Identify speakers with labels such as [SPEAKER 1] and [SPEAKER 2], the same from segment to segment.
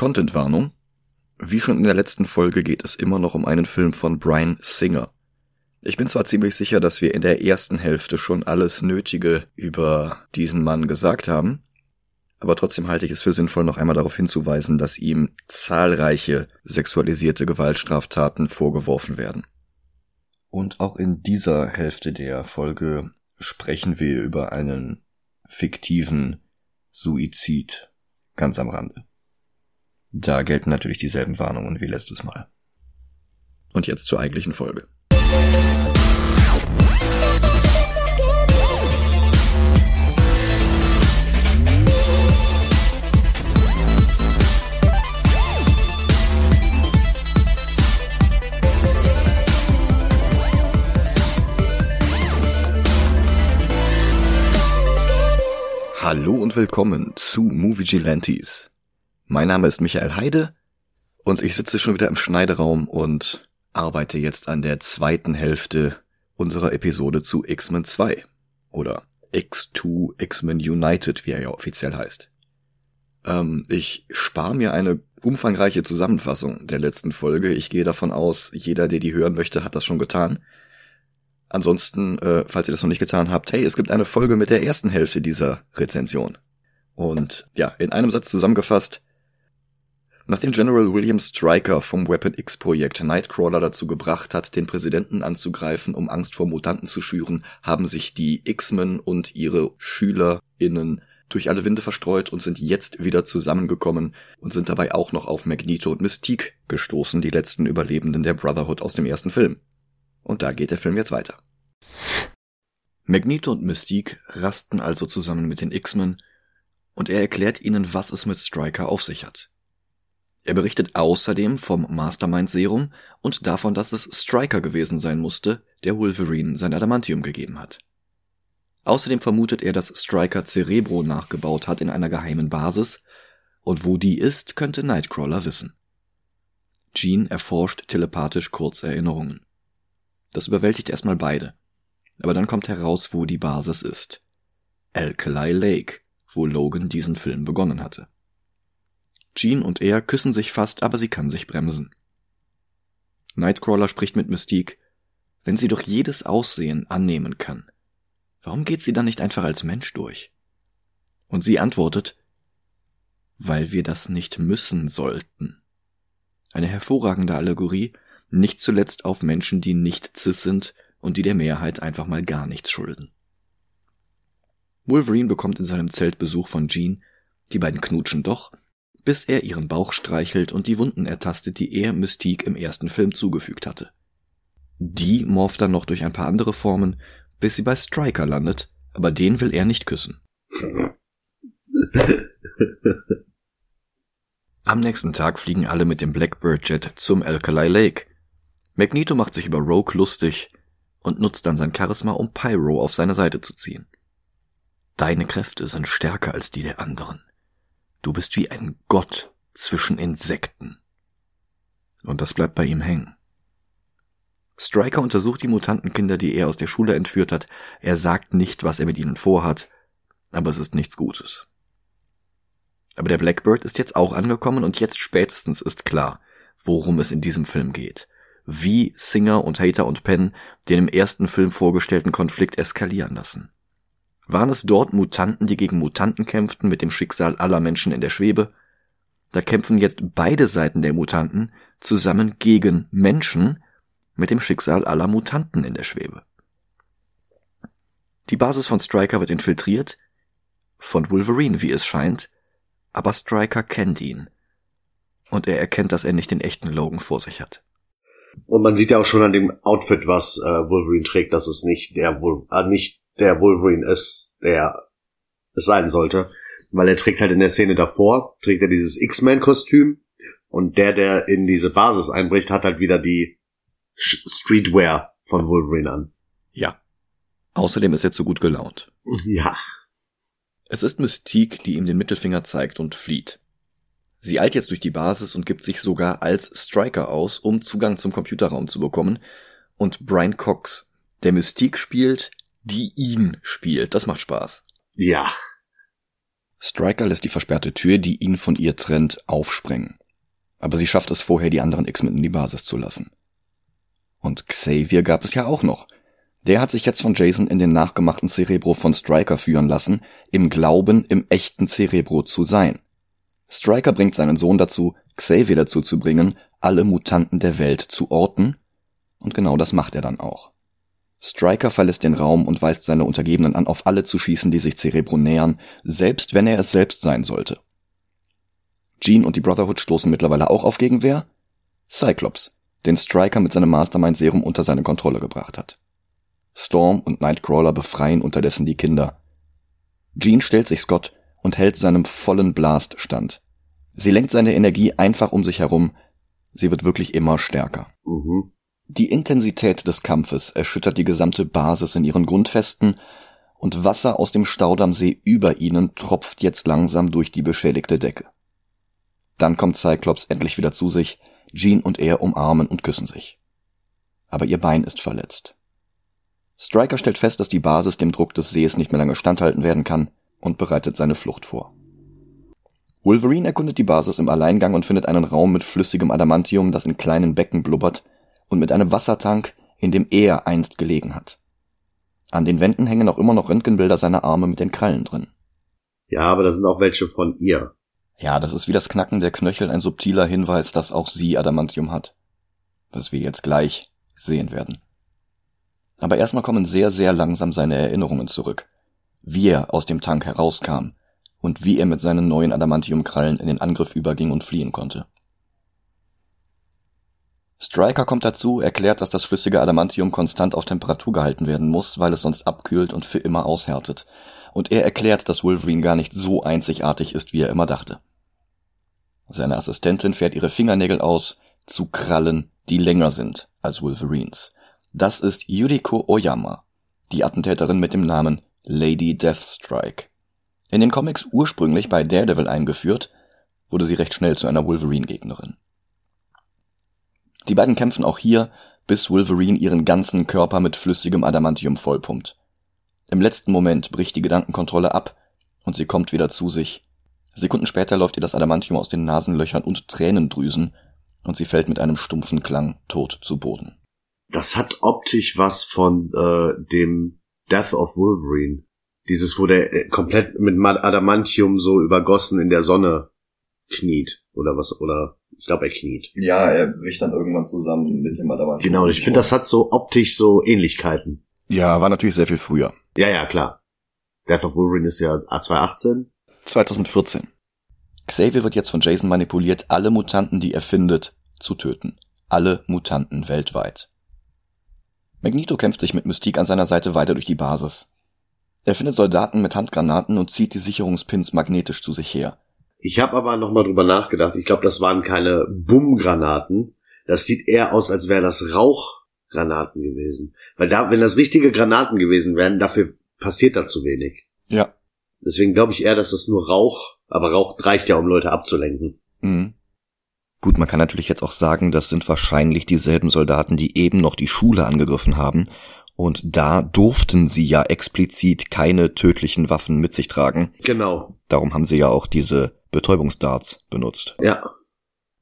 [SPEAKER 1] Contentwarnung. Wie schon in der letzten Folge geht es immer noch um einen Film von Brian Singer. Ich bin zwar ziemlich sicher, dass wir in der ersten Hälfte schon alles Nötige über diesen Mann gesagt haben, aber trotzdem halte ich es für sinnvoll, noch einmal darauf hinzuweisen, dass ihm zahlreiche sexualisierte Gewaltstraftaten vorgeworfen werden. Und auch in dieser Hälfte der Folge sprechen wir über einen fiktiven Suizid ganz am Rande. Da gelten natürlich dieselben Warnungen wie letztes Mal. Und jetzt zur eigentlichen Folge. Hallo und willkommen zu Movie Gilantes. Mein Name ist Michael Heide und ich sitze schon wieder im Schneideraum und arbeite jetzt an der zweiten Hälfte unserer Episode zu X-Men 2 oder X2 X-Men United, wie er ja offiziell heißt. Ähm, ich spare mir eine umfangreiche Zusammenfassung der letzten Folge. Ich gehe davon aus, jeder, der die hören möchte, hat das schon getan. Ansonsten, äh, falls ihr das noch nicht getan habt, hey, es gibt eine Folge mit der ersten Hälfte dieser Rezension. Und ja, in einem Satz zusammengefasst, Nachdem General William Stryker vom Weapon X Projekt Nightcrawler dazu gebracht hat, den Präsidenten anzugreifen, um Angst vor Mutanten zu schüren, haben sich die X-Men und ihre SchülerInnen durch alle Winde verstreut und sind jetzt wieder zusammengekommen und sind dabei auch noch auf Magneto und Mystique gestoßen, die letzten Überlebenden der Brotherhood aus dem ersten Film. Und da geht der Film jetzt weiter. Magneto und Mystique rasten also zusammen mit den X-Men und er erklärt ihnen, was es mit Stryker auf sich hat. Er berichtet außerdem vom Mastermind Serum und davon, dass es Stryker gewesen sein musste, der Wolverine sein Adamantium gegeben hat. Außerdem vermutet er, dass Stryker Cerebro nachgebaut hat in einer geheimen Basis, und wo die ist, könnte Nightcrawler wissen. Jean erforscht telepathisch Kurzerinnerungen. Das überwältigt erstmal beide. Aber dann kommt heraus, wo die Basis ist. Alkali Lake, wo Logan diesen Film begonnen hatte. Jean und er küssen sich fast, aber sie kann sich bremsen. Nightcrawler spricht mit Mystique. Wenn sie doch jedes Aussehen annehmen kann, warum geht sie dann nicht einfach als Mensch durch? Und sie antwortet, weil wir das nicht müssen sollten. Eine hervorragende Allegorie, nicht zuletzt auf Menschen, die nicht cis sind und die der Mehrheit einfach mal gar nichts schulden. Wolverine bekommt in seinem Zelt Besuch von Jean, die beiden knutschen doch, bis er ihren Bauch streichelt und die Wunden ertastet, die er Mystique im ersten Film zugefügt hatte. Die morpht dann noch durch ein paar andere Formen, bis sie bei Striker landet, aber den will er nicht küssen. Am nächsten Tag fliegen alle mit dem Blackbird Jet zum Alkali Lake. Magneto macht sich über Rogue lustig und nutzt dann sein Charisma, um Pyro auf seine Seite zu ziehen. Deine Kräfte sind stärker als die der anderen. Du bist wie ein Gott zwischen Insekten. Und das bleibt bei ihm hängen. Striker untersucht die Mutantenkinder, die er aus der Schule entführt hat. Er sagt nicht, was er mit ihnen vorhat, aber es ist nichts Gutes. Aber der Blackbird ist jetzt auch angekommen und jetzt spätestens ist klar, worum es in diesem Film geht. Wie Singer und Hater und Penn den im ersten Film vorgestellten Konflikt eskalieren lassen. Waren es dort Mutanten, die gegen Mutanten kämpften mit dem Schicksal aller Menschen in der Schwebe? Da kämpfen jetzt beide Seiten der Mutanten zusammen gegen Menschen mit dem Schicksal aller Mutanten in der Schwebe. Die Basis von Stryker wird infiltriert, von Wolverine, wie es scheint, aber Stryker kennt ihn. Und er erkennt, dass er nicht den echten Logan vor sich hat.
[SPEAKER 2] Und man sieht ja auch schon an dem Outfit, was äh, Wolverine trägt, dass es nicht der Wol äh, nicht der Wolverine ist, der es sein sollte. Weil er trägt halt in der Szene davor, trägt er dieses X-Men-Kostüm und der, der in diese Basis einbricht, hat halt wieder die Streetwear von Wolverine an.
[SPEAKER 1] Ja. Außerdem ist er zu gut gelaunt.
[SPEAKER 2] Ja.
[SPEAKER 1] Es ist Mystique, die ihm den Mittelfinger zeigt und flieht. Sie eilt jetzt durch die Basis und gibt sich sogar als Striker aus, um Zugang zum Computerraum zu bekommen. Und Brian Cox, der Mystique spielt, die ihn spielt. Das macht Spaß.
[SPEAKER 2] Ja.
[SPEAKER 1] Striker lässt die versperrte Tür, die ihn von ihr trennt, aufsprengen. Aber sie schafft es vorher, die anderen X-Men in die Basis zu lassen. Und Xavier gab es ja auch noch. Der hat sich jetzt von Jason in den nachgemachten Cerebro von Striker führen lassen, im Glauben, im echten Cerebro zu sein. Striker bringt seinen Sohn dazu, Xavier dazu zu bringen, alle Mutanten der Welt zu orten, und genau das macht er dann auch. Striker verlässt den Raum und weist seine Untergebenen an, auf alle zu schießen, die sich Cerebro nähern, selbst wenn er es selbst sein sollte. Jean und die Brotherhood stoßen mittlerweile auch auf Gegenwehr. Cyclops, den Striker mit seinem Mastermind-Serum unter seine Kontrolle gebracht hat. Storm und Nightcrawler befreien unterdessen die Kinder. Jean stellt sich Scott und hält seinem vollen Blast stand. Sie lenkt seine Energie einfach um sich herum. Sie wird wirklich immer stärker.
[SPEAKER 2] Mhm.
[SPEAKER 1] Die Intensität des Kampfes erschüttert die gesamte Basis in ihren Grundfesten und Wasser aus dem Staudammsee über ihnen tropft jetzt langsam durch die beschädigte Decke. Dann kommt Cyclops endlich wieder zu sich, Jean und er umarmen und küssen sich. Aber ihr Bein ist verletzt. Striker stellt fest, dass die Basis dem Druck des Sees nicht mehr lange standhalten werden kann und bereitet seine Flucht vor. Wolverine erkundet die Basis im Alleingang und findet einen Raum mit flüssigem Adamantium, das in kleinen Becken blubbert und mit einem Wassertank, in dem er einst gelegen hat. An den Wänden hängen auch immer noch Röntgenbilder seiner Arme mit den Krallen drin.
[SPEAKER 2] Ja, aber da sind auch welche von ihr.
[SPEAKER 1] Ja, das ist wie das Knacken der Knöchel ein subtiler Hinweis, dass auch sie Adamantium hat. Was wir jetzt gleich sehen werden. Aber erstmal kommen sehr, sehr langsam seine Erinnerungen zurück. Wie er aus dem Tank herauskam und wie er mit seinen neuen Adamantiumkrallen in den Angriff überging und fliehen konnte. Striker kommt dazu, erklärt, dass das flüssige Adamantium konstant auf Temperatur gehalten werden muss, weil es sonst abkühlt und für immer aushärtet. Und er erklärt, dass Wolverine gar nicht so einzigartig ist, wie er immer dachte. Seine Assistentin fährt ihre Fingernägel aus zu Krallen, die länger sind als Wolverines. Das ist Yuriko Oyama, die Attentäterin mit dem Namen Lady Deathstrike. In den Comics ursprünglich bei Daredevil eingeführt, wurde sie recht schnell zu einer Wolverine-Gegnerin. Die beiden kämpfen auch hier, bis Wolverine ihren ganzen Körper mit flüssigem Adamantium vollpumpt. Im letzten Moment bricht die Gedankenkontrolle ab und sie kommt wieder zu sich. Sekunden später läuft ihr das Adamantium aus den Nasenlöchern und Tränendrüsen und sie fällt mit einem stumpfen Klang tot zu Boden.
[SPEAKER 2] Das hat optisch was von äh, dem Death of Wolverine. Dieses, wo der äh, komplett mit Adamantium so übergossen in der Sonne kniet oder was oder ich glaube er kniet.
[SPEAKER 1] Ja, er bricht dann irgendwann zusammen mit dem Adamantium.
[SPEAKER 2] Genau, ich finde das hat so optisch so Ähnlichkeiten.
[SPEAKER 1] Ja, war natürlich sehr viel früher.
[SPEAKER 2] Ja, ja, klar. Death of Wolverine ist ja A218.
[SPEAKER 1] 2014. Xavier wird jetzt von Jason manipuliert, alle Mutanten, die er findet, zu töten. Alle Mutanten weltweit. Magneto kämpft sich mit Mystique an seiner Seite weiter durch die Basis. Er findet Soldaten mit Handgranaten und zieht die Sicherungspins magnetisch zu sich her.
[SPEAKER 2] Ich habe aber nochmal drüber nachgedacht. Ich glaube, das waren keine Bummgranaten. Das sieht eher aus, als wäre das Rauchgranaten gewesen. Weil da, wenn das richtige Granaten gewesen wären, dafür passiert da zu wenig.
[SPEAKER 1] Ja.
[SPEAKER 2] Deswegen glaube ich eher, dass das nur Rauch, aber Rauch reicht ja, um Leute abzulenken.
[SPEAKER 1] Mhm. Gut, man kann natürlich jetzt auch sagen, das sind wahrscheinlich dieselben Soldaten, die eben noch die Schule angegriffen haben. Und da durften sie ja explizit keine tödlichen Waffen mit sich tragen.
[SPEAKER 2] Genau.
[SPEAKER 1] Darum haben sie ja auch diese Betäubungsdarts benutzt.
[SPEAKER 2] Ja.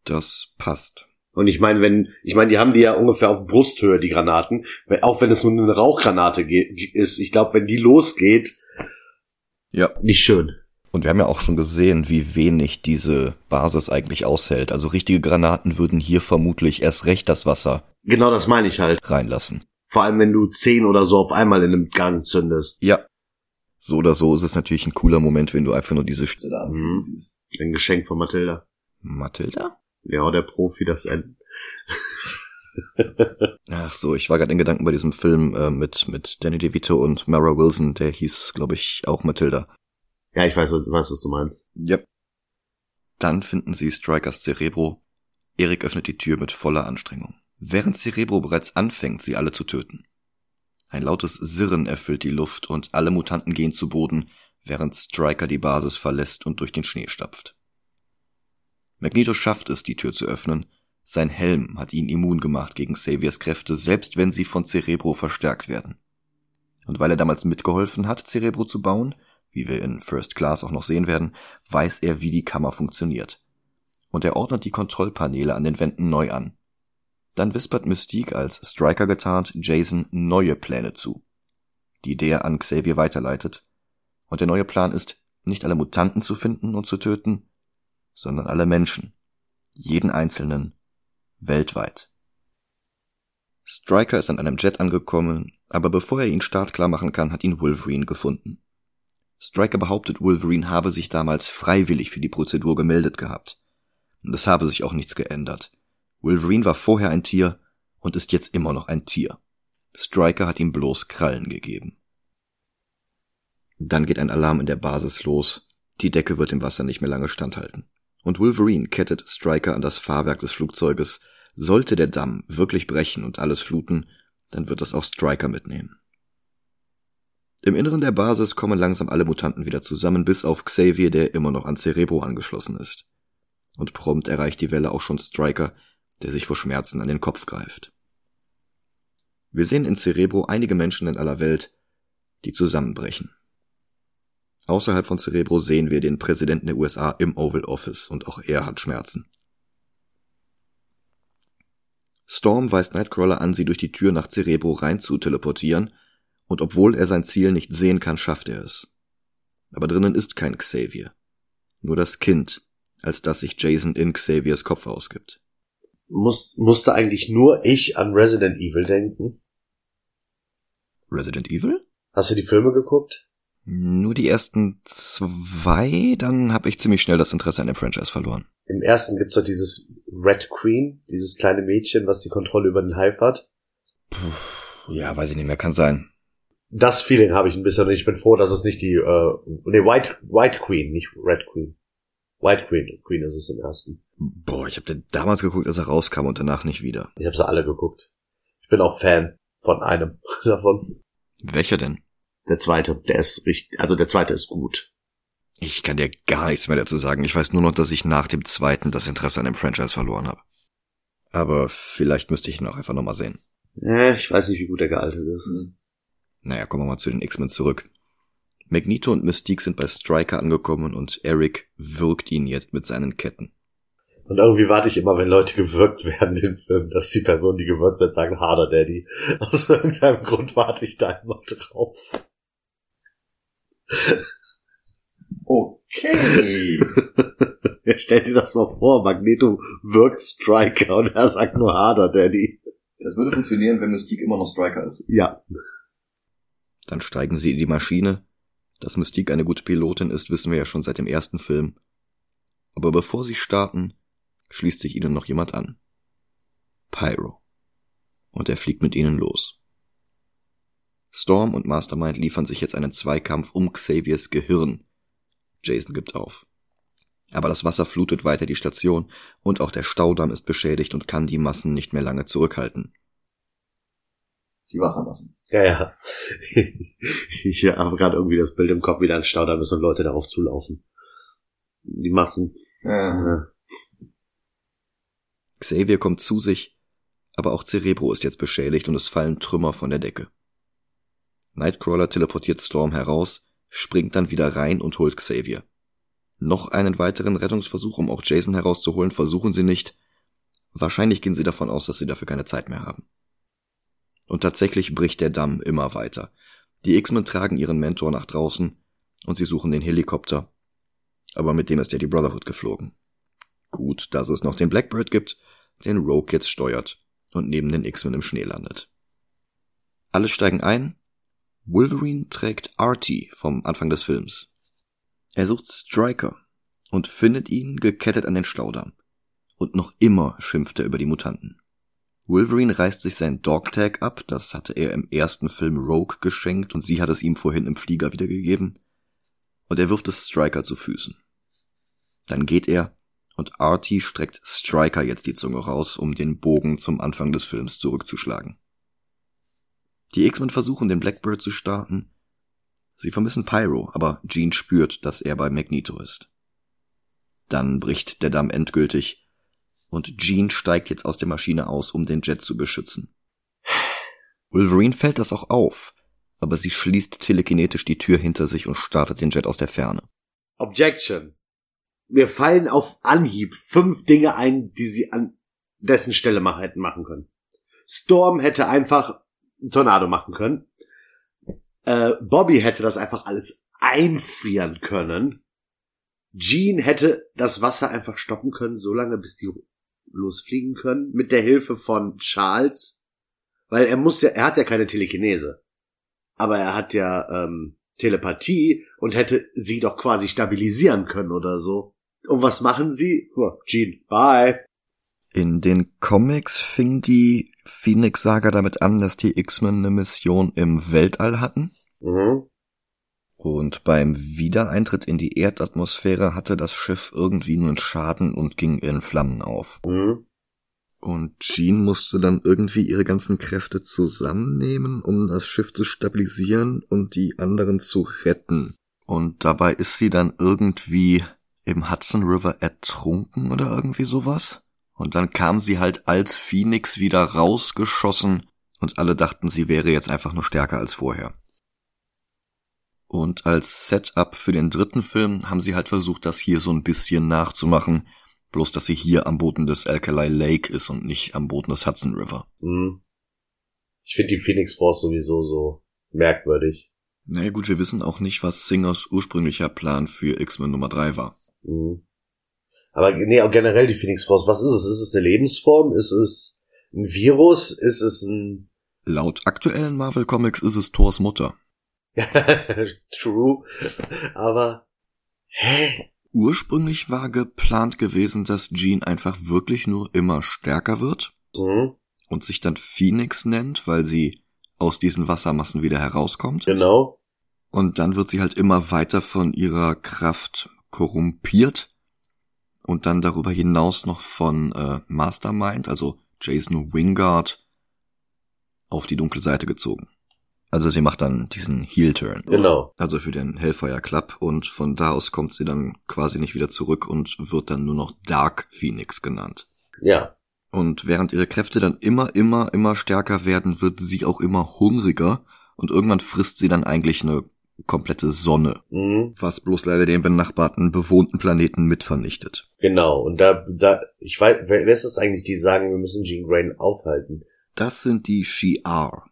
[SPEAKER 1] Das passt.
[SPEAKER 2] Und ich meine, wenn, ich meine, die haben die ja ungefähr auf Brusthöhe, die Granaten. Auch wenn es nur eine Rauchgranate ist. Ich glaube, wenn die losgeht,
[SPEAKER 1] ja.
[SPEAKER 2] nicht schön.
[SPEAKER 1] Und wir haben ja auch schon gesehen, wie wenig diese Basis eigentlich aushält. Also richtige Granaten würden hier vermutlich erst recht das Wasser.
[SPEAKER 2] Genau das meine ich halt.
[SPEAKER 1] Reinlassen.
[SPEAKER 2] Vor allem, wenn du zehn oder so auf einmal in einem Gang zündest.
[SPEAKER 1] Ja. So oder so ist es natürlich ein cooler Moment, wenn du einfach nur diese Stelle
[SPEAKER 2] mhm. siehst. Ein Geschenk von Mathilda.
[SPEAKER 1] Mathilda?
[SPEAKER 2] Ja, der Profi, das ein.
[SPEAKER 1] Ach so, ich war gerade in Gedanken bei diesem Film äh, mit mit Danny DeVito und Mara Wilson, der hieß, glaube ich, auch Mathilda.
[SPEAKER 2] Ja, ich weiß, weiß, was du meinst.
[SPEAKER 1] Yep. Dann finden sie Strikers Cerebro. Erik öffnet die Tür mit voller Anstrengung. Während Cerebro bereits anfängt, sie alle zu töten. Ein lautes Sirren erfüllt die Luft und alle Mutanten gehen zu Boden, während Striker die Basis verlässt und durch den Schnee stapft. Magneto schafft es, die Tür zu öffnen. Sein Helm hat ihn immun gemacht gegen Saviors Kräfte, selbst wenn sie von Cerebro verstärkt werden. Und weil er damals mitgeholfen hat, Cerebro zu bauen, wie wir in First Class auch noch sehen werden, weiß er, wie die Kammer funktioniert. Und er ordnet die Kontrollpaneele an den Wänden neu an. Dann wispert Mystique als Striker getarnt Jason neue Pläne zu, die der an Xavier weiterleitet. Und der neue Plan ist, nicht alle Mutanten zu finden und zu töten, sondern alle Menschen. Jeden einzelnen. Weltweit. Striker ist an einem Jet angekommen, aber bevor er ihn startklar machen kann, hat ihn Wolverine gefunden. Striker behauptet, Wolverine habe sich damals freiwillig für die Prozedur gemeldet gehabt. Und es habe sich auch nichts geändert. Wolverine war vorher ein Tier und ist jetzt immer noch ein Tier. Striker hat ihm bloß Krallen gegeben. Dann geht ein Alarm in der Basis los. Die Decke wird im Wasser nicht mehr lange standhalten. Und Wolverine kettet Striker an das Fahrwerk des Flugzeuges. Sollte der Damm wirklich brechen und alles fluten, dann wird das auch Striker mitnehmen. Im Inneren der Basis kommen langsam alle Mutanten wieder zusammen, bis auf Xavier, der immer noch an Cerebro angeschlossen ist. Und prompt erreicht die Welle auch schon Striker, der sich vor Schmerzen an den Kopf greift. Wir sehen in Cerebro einige Menschen in aller Welt, die zusammenbrechen. Außerhalb von Cerebro sehen wir den Präsidenten der USA im Oval Office und auch er hat Schmerzen. Storm weist Nightcrawler an, sie durch die Tür nach Cerebro rein zu teleportieren, und obwohl er sein Ziel nicht sehen kann, schafft er es. Aber drinnen ist kein Xavier. Nur das Kind, als das sich Jason in Xaviers Kopf ausgibt.
[SPEAKER 2] Muss, musste eigentlich nur ich an Resident Evil denken?
[SPEAKER 1] Resident Evil?
[SPEAKER 2] Hast du die Filme geguckt?
[SPEAKER 1] Nur die ersten zwei, dann habe ich ziemlich schnell das Interesse an dem Franchise verloren.
[SPEAKER 2] Im ersten gibt's doch dieses Red Queen, dieses kleine Mädchen, was die Kontrolle über den Hive hat.
[SPEAKER 1] Puh, ja, weiß ich nicht mehr, kann sein
[SPEAKER 2] das Feeling habe ich ein bisschen und ich bin froh, dass es nicht die, äh, nee, White, White Queen, nicht Red Queen. White Queen, Queen ist es im ersten.
[SPEAKER 1] Boah, ich habe den damals geguckt, als er rauskam und danach nicht wieder.
[SPEAKER 2] Ich habe sie alle geguckt. Ich bin auch Fan von einem davon.
[SPEAKER 1] Welcher denn?
[SPEAKER 2] Der zweite, der ist richtig, also der zweite ist gut.
[SPEAKER 1] Ich kann dir gar nichts mehr dazu sagen. Ich weiß nur noch, dass ich nach dem zweiten das Interesse an dem Franchise verloren habe. Aber vielleicht müsste ich ihn auch einfach nochmal sehen.
[SPEAKER 2] Äh, ich weiß nicht, wie gut er gealtert ist. Hm.
[SPEAKER 1] Naja, kommen wir mal zu den X-Men zurück. Magneto und Mystique sind bei Striker angekommen und Eric wirkt ihn jetzt mit seinen Ketten.
[SPEAKER 2] Und irgendwie warte ich immer, wenn Leute gewirkt werden in Filmen, dass die Person, die gewirkt wird, sagen, harder Daddy. Aus irgendeinem Grund warte ich da immer drauf.
[SPEAKER 1] Okay.
[SPEAKER 2] Stell dir das mal vor, Magneto wirkt Striker und er sagt nur harder Daddy.
[SPEAKER 1] Das würde funktionieren, wenn Mystique immer noch Striker ist.
[SPEAKER 2] Ja.
[SPEAKER 1] Dann steigen sie in die Maschine. Dass Mystique eine gute Pilotin ist, wissen wir ja schon seit dem ersten Film. Aber bevor sie starten, schließt sich ihnen noch jemand an. Pyro. Und er fliegt mit ihnen los. Storm und Mastermind liefern sich jetzt einen Zweikampf um Xaviers Gehirn. Jason gibt auf. Aber das Wasser flutet weiter die Station und auch der Staudamm ist beschädigt und kann die Massen nicht mehr lange zurückhalten
[SPEAKER 2] die Wassermassen. Ja, ja. Ich habe gerade irgendwie das Bild im Kopf, wie da ein Staudamm ist und Leute darauf zulaufen. Die Massen. Ja. ja.
[SPEAKER 1] Xavier kommt zu sich, aber auch Cerebro ist jetzt beschädigt und es fallen Trümmer von der Decke. Nightcrawler teleportiert Storm heraus, springt dann wieder rein und holt Xavier. Noch einen weiteren Rettungsversuch, um auch Jason herauszuholen, versuchen sie nicht. Wahrscheinlich gehen sie davon aus, dass sie dafür keine Zeit mehr haben. Und tatsächlich bricht der Damm immer weiter. Die X-Men tragen ihren Mentor nach draußen und sie suchen den Helikopter. Aber mit dem ist ja die Brotherhood geflogen. Gut, dass es noch den Blackbird gibt, den Rogue jetzt steuert und neben den X-Men im Schnee landet. Alle steigen ein. Wolverine trägt Artie vom Anfang des Films. Er sucht Striker und findet ihn gekettet an den Staudamm. Und noch immer schimpft er über die Mutanten. Wolverine reißt sich sein Dogtag ab, das hatte er im ersten Film Rogue geschenkt und sie hat es ihm vorhin im Flieger wiedergegeben. Und er wirft es Striker zu Füßen. Dann geht er und Artie streckt Striker jetzt die Zunge raus, um den Bogen zum Anfang des Films zurückzuschlagen. Die X-Men versuchen den Blackbird zu starten. Sie vermissen Pyro, aber Jean spürt, dass er bei Magneto ist. Dann bricht der Damm endgültig und Jean steigt jetzt aus der Maschine aus, um den Jet zu beschützen. Wolverine fällt das auch auf, aber sie schließt telekinetisch die Tür hinter sich und startet den Jet aus der Ferne.
[SPEAKER 2] Objection. Mir fallen auf Anhieb fünf Dinge ein, die sie an dessen Stelle hätten machen können. Storm hätte einfach einen Tornado machen können. Äh, Bobby hätte das einfach alles einfrieren können. Jean hätte das Wasser einfach stoppen können, solange bis die losfliegen können, mit der Hilfe von Charles. Weil er muss ja, er hat ja keine Telekinese. Aber er hat ja ähm, Telepathie und hätte sie doch quasi stabilisieren können oder so. Und was machen sie? Oh, Jean, bye.
[SPEAKER 1] In den Comics fing die Phoenix-Saga damit an, dass die X-Men eine Mission im Weltall hatten.
[SPEAKER 2] Mhm.
[SPEAKER 1] Und beim Wiedereintritt in die Erdatmosphäre hatte das Schiff irgendwie einen Schaden und ging in Flammen auf.
[SPEAKER 2] Mhm.
[SPEAKER 1] Und Jean musste dann irgendwie ihre ganzen Kräfte zusammennehmen, um das Schiff zu stabilisieren und die anderen zu retten. Und dabei ist sie dann irgendwie im Hudson River ertrunken oder irgendwie sowas. Und dann kam sie halt als Phoenix wieder rausgeschossen und alle dachten, sie wäre jetzt einfach nur stärker als vorher. Und als Setup für den dritten Film haben sie halt versucht, das hier so ein bisschen nachzumachen, bloß dass sie hier am Boden des Alkali Lake ist und nicht am Boden des Hudson River.
[SPEAKER 2] Mhm. Ich finde die Phoenix Force sowieso so merkwürdig.
[SPEAKER 1] Naja gut, wir wissen auch nicht, was Singers ursprünglicher Plan für X-Men Nummer 3 war.
[SPEAKER 2] Mhm. Aber nee, auch generell die Phoenix Force, was ist es? Ist es eine Lebensform? Ist es ein Virus? Ist es ein...
[SPEAKER 1] Laut aktuellen Marvel Comics ist es Thors Mutter.
[SPEAKER 2] True. Aber, hä?
[SPEAKER 1] Ursprünglich war geplant gewesen, dass Jean einfach wirklich nur immer stärker wird
[SPEAKER 2] Mhm.
[SPEAKER 1] und sich dann Phoenix nennt, weil sie aus diesen Wassermassen wieder herauskommt.
[SPEAKER 2] Genau.
[SPEAKER 1] Und dann wird sie halt immer weiter von ihrer Kraft korrumpiert und dann darüber hinaus noch von äh, Mastermind, also Jason Wingard, auf die dunkle Seite gezogen. Also sie macht dann diesen Heel-Turn.
[SPEAKER 2] Genau.
[SPEAKER 1] Also für den Hellfire Club und von da aus kommt sie dann quasi nicht wieder zurück und wird dann nur noch Dark Phoenix genannt.
[SPEAKER 2] Ja.
[SPEAKER 1] Und während ihre Kräfte dann immer, immer, immer stärker werden, wird sie auch immer hungriger und irgendwann frisst sie dann eigentlich eine komplette Sonne,
[SPEAKER 2] Mhm.
[SPEAKER 1] was bloß leider den benachbarten bewohnten Planeten mit vernichtet.
[SPEAKER 2] Genau. Und da, da, ich weiß, wer ist das eigentlich, die sagen, wir müssen Jean Grey aufhalten?
[SPEAKER 1] Das sind die Shi'ar.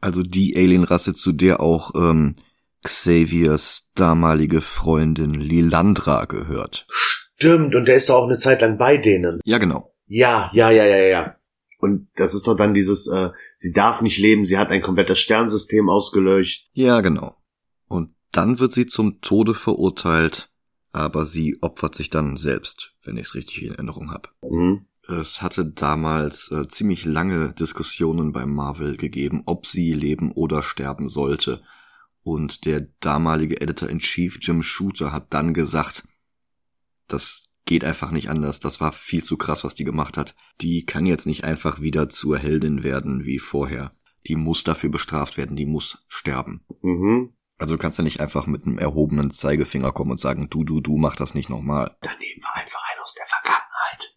[SPEAKER 1] Also die Alienrasse, zu der auch ähm, Xaviers damalige Freundin Lilandra gehört.
[SPEAKER 2] Stimmt, und der ist doch auch eine Zeit lang bei denen.
[SPEAKER 1] Ja, genau.
[SPEAKER 2] Ja, ja, ja, ja, ja. Und das ist doch dann dieses, äh, sie darf nicht leben, sie hat ein komplettes Sternsystem ausgelöscht.
[SPEAKER 1] Ja, genau. Und dann wird sie zum Tode verurteilt, aber sie opfert sich dann selbst, wenn ich es richtig in Erinnerung habe.
[SPEAKER 2] Mhm.
[SPEAKER 1] Es hatte damals äh, ziemlich lange Diskussionen bei Marvel gegeben, ob sie leben oder sterben sollte. Und der damalige Editor-in-Chief Jim Shooter hat dann gesagt, das geht einfach nicht anders, das war viel zu krass, was die gemacht hat. Die kann jetzt nicht einfach wieder zur Heldin werden wie vorher. Die muss dafür bestraft werden, die muss sterben.
[SPEAKER 2] Mhm.
[SPEAKER 1] Also du kannst ja nicht einfach mit einem erhobenen Zeigefinger kommen und sagen, du, du, du, mach das nicht nochmal.
[SPEAKER 2] Dann nehmen wir einfach einen aus der Vergangenheit.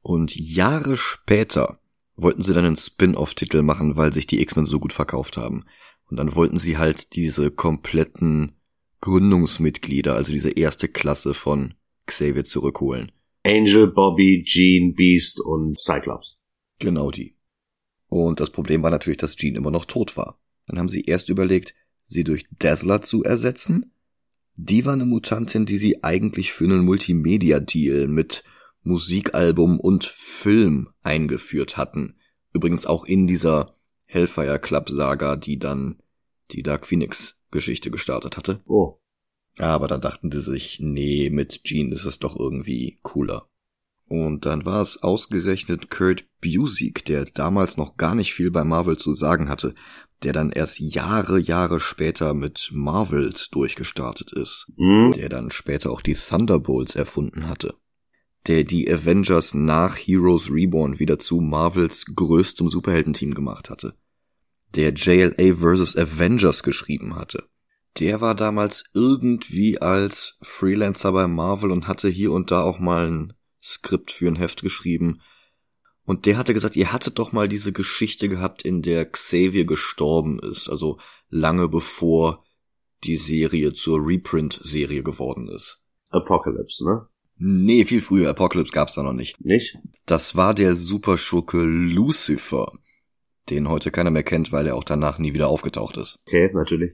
[SPEAKER 1] Und Jahre später wollten sie dann einen Spin-off-Titel machen, weil sich die X-Men so gut verkauft haben. Und dann wollten sie halt diese kompletten Gründungsmitglieder, also diese erste Klasse von Xavier zurückholen.
[SPEAKER 2] Angel, Bobby, Jean, Beast und Cyclops.
[SPEAKER 1] Genau die. Und das Problem war natürlich, dass Jean immer noch tot war. Dann haben sie erst überlegt, sie durch Dazzler zu ersetzen. Die war eine Mutantin, die sie eigentlich für einen Multimedia-Deal mit Musikalbum und Film eingeführt hatten. Übrigens auch in dieser Hellfire Club Saga, die dann die Dark Phoenix Geschichte gestartet hatte.
[SPEAKER 2] Oh.
[SPEAKER 1] Aber dann dachten sie sich, nee, mit Jean ist es doch irgendwie cooler. Und dann war es ausgerechnet Kurt Busiek, der damals noch gar nicht viel bei Marvel zu sagen hatte, der dann erst Jahre, Jahre später mit Marvels durchgestartet ist,
[SPEAKER 2] Mhm.
[SPEAKER 1] der dann später auch die Thunderbolts erfunden hatte, der die Avengers nach Heroes Reborn wieder zu Marvels größtem Superheldenteam gemacht hatte, der JLA vs. Avengers geschrieben hatte. Der war damals irgendwie als Freelancer bei Marvel und hatte hier und da auch mal ein Skript für ein Heft geschrieben. Und der hatte gesagt, ihr hattet doch mal diese Geschichte gehabt, in der Xavier gestorben ist, also lange bevor die Serie zur Reprint-Serie geworden ist.
[SPEAKER 2] Apocalypse, ne?
[SPEAKER 1] Nee, viel früher. Apocalypse gab's da noch nicht.
[SPEAKER 2] Nicht?
[SPEAKER 1] Das war der Superschurke Lucifer, den heute keiner mehr kennt, weil er auch danach nie wieder aufgetaucht ist.
[SPEAKER 2] Okay, natürlich.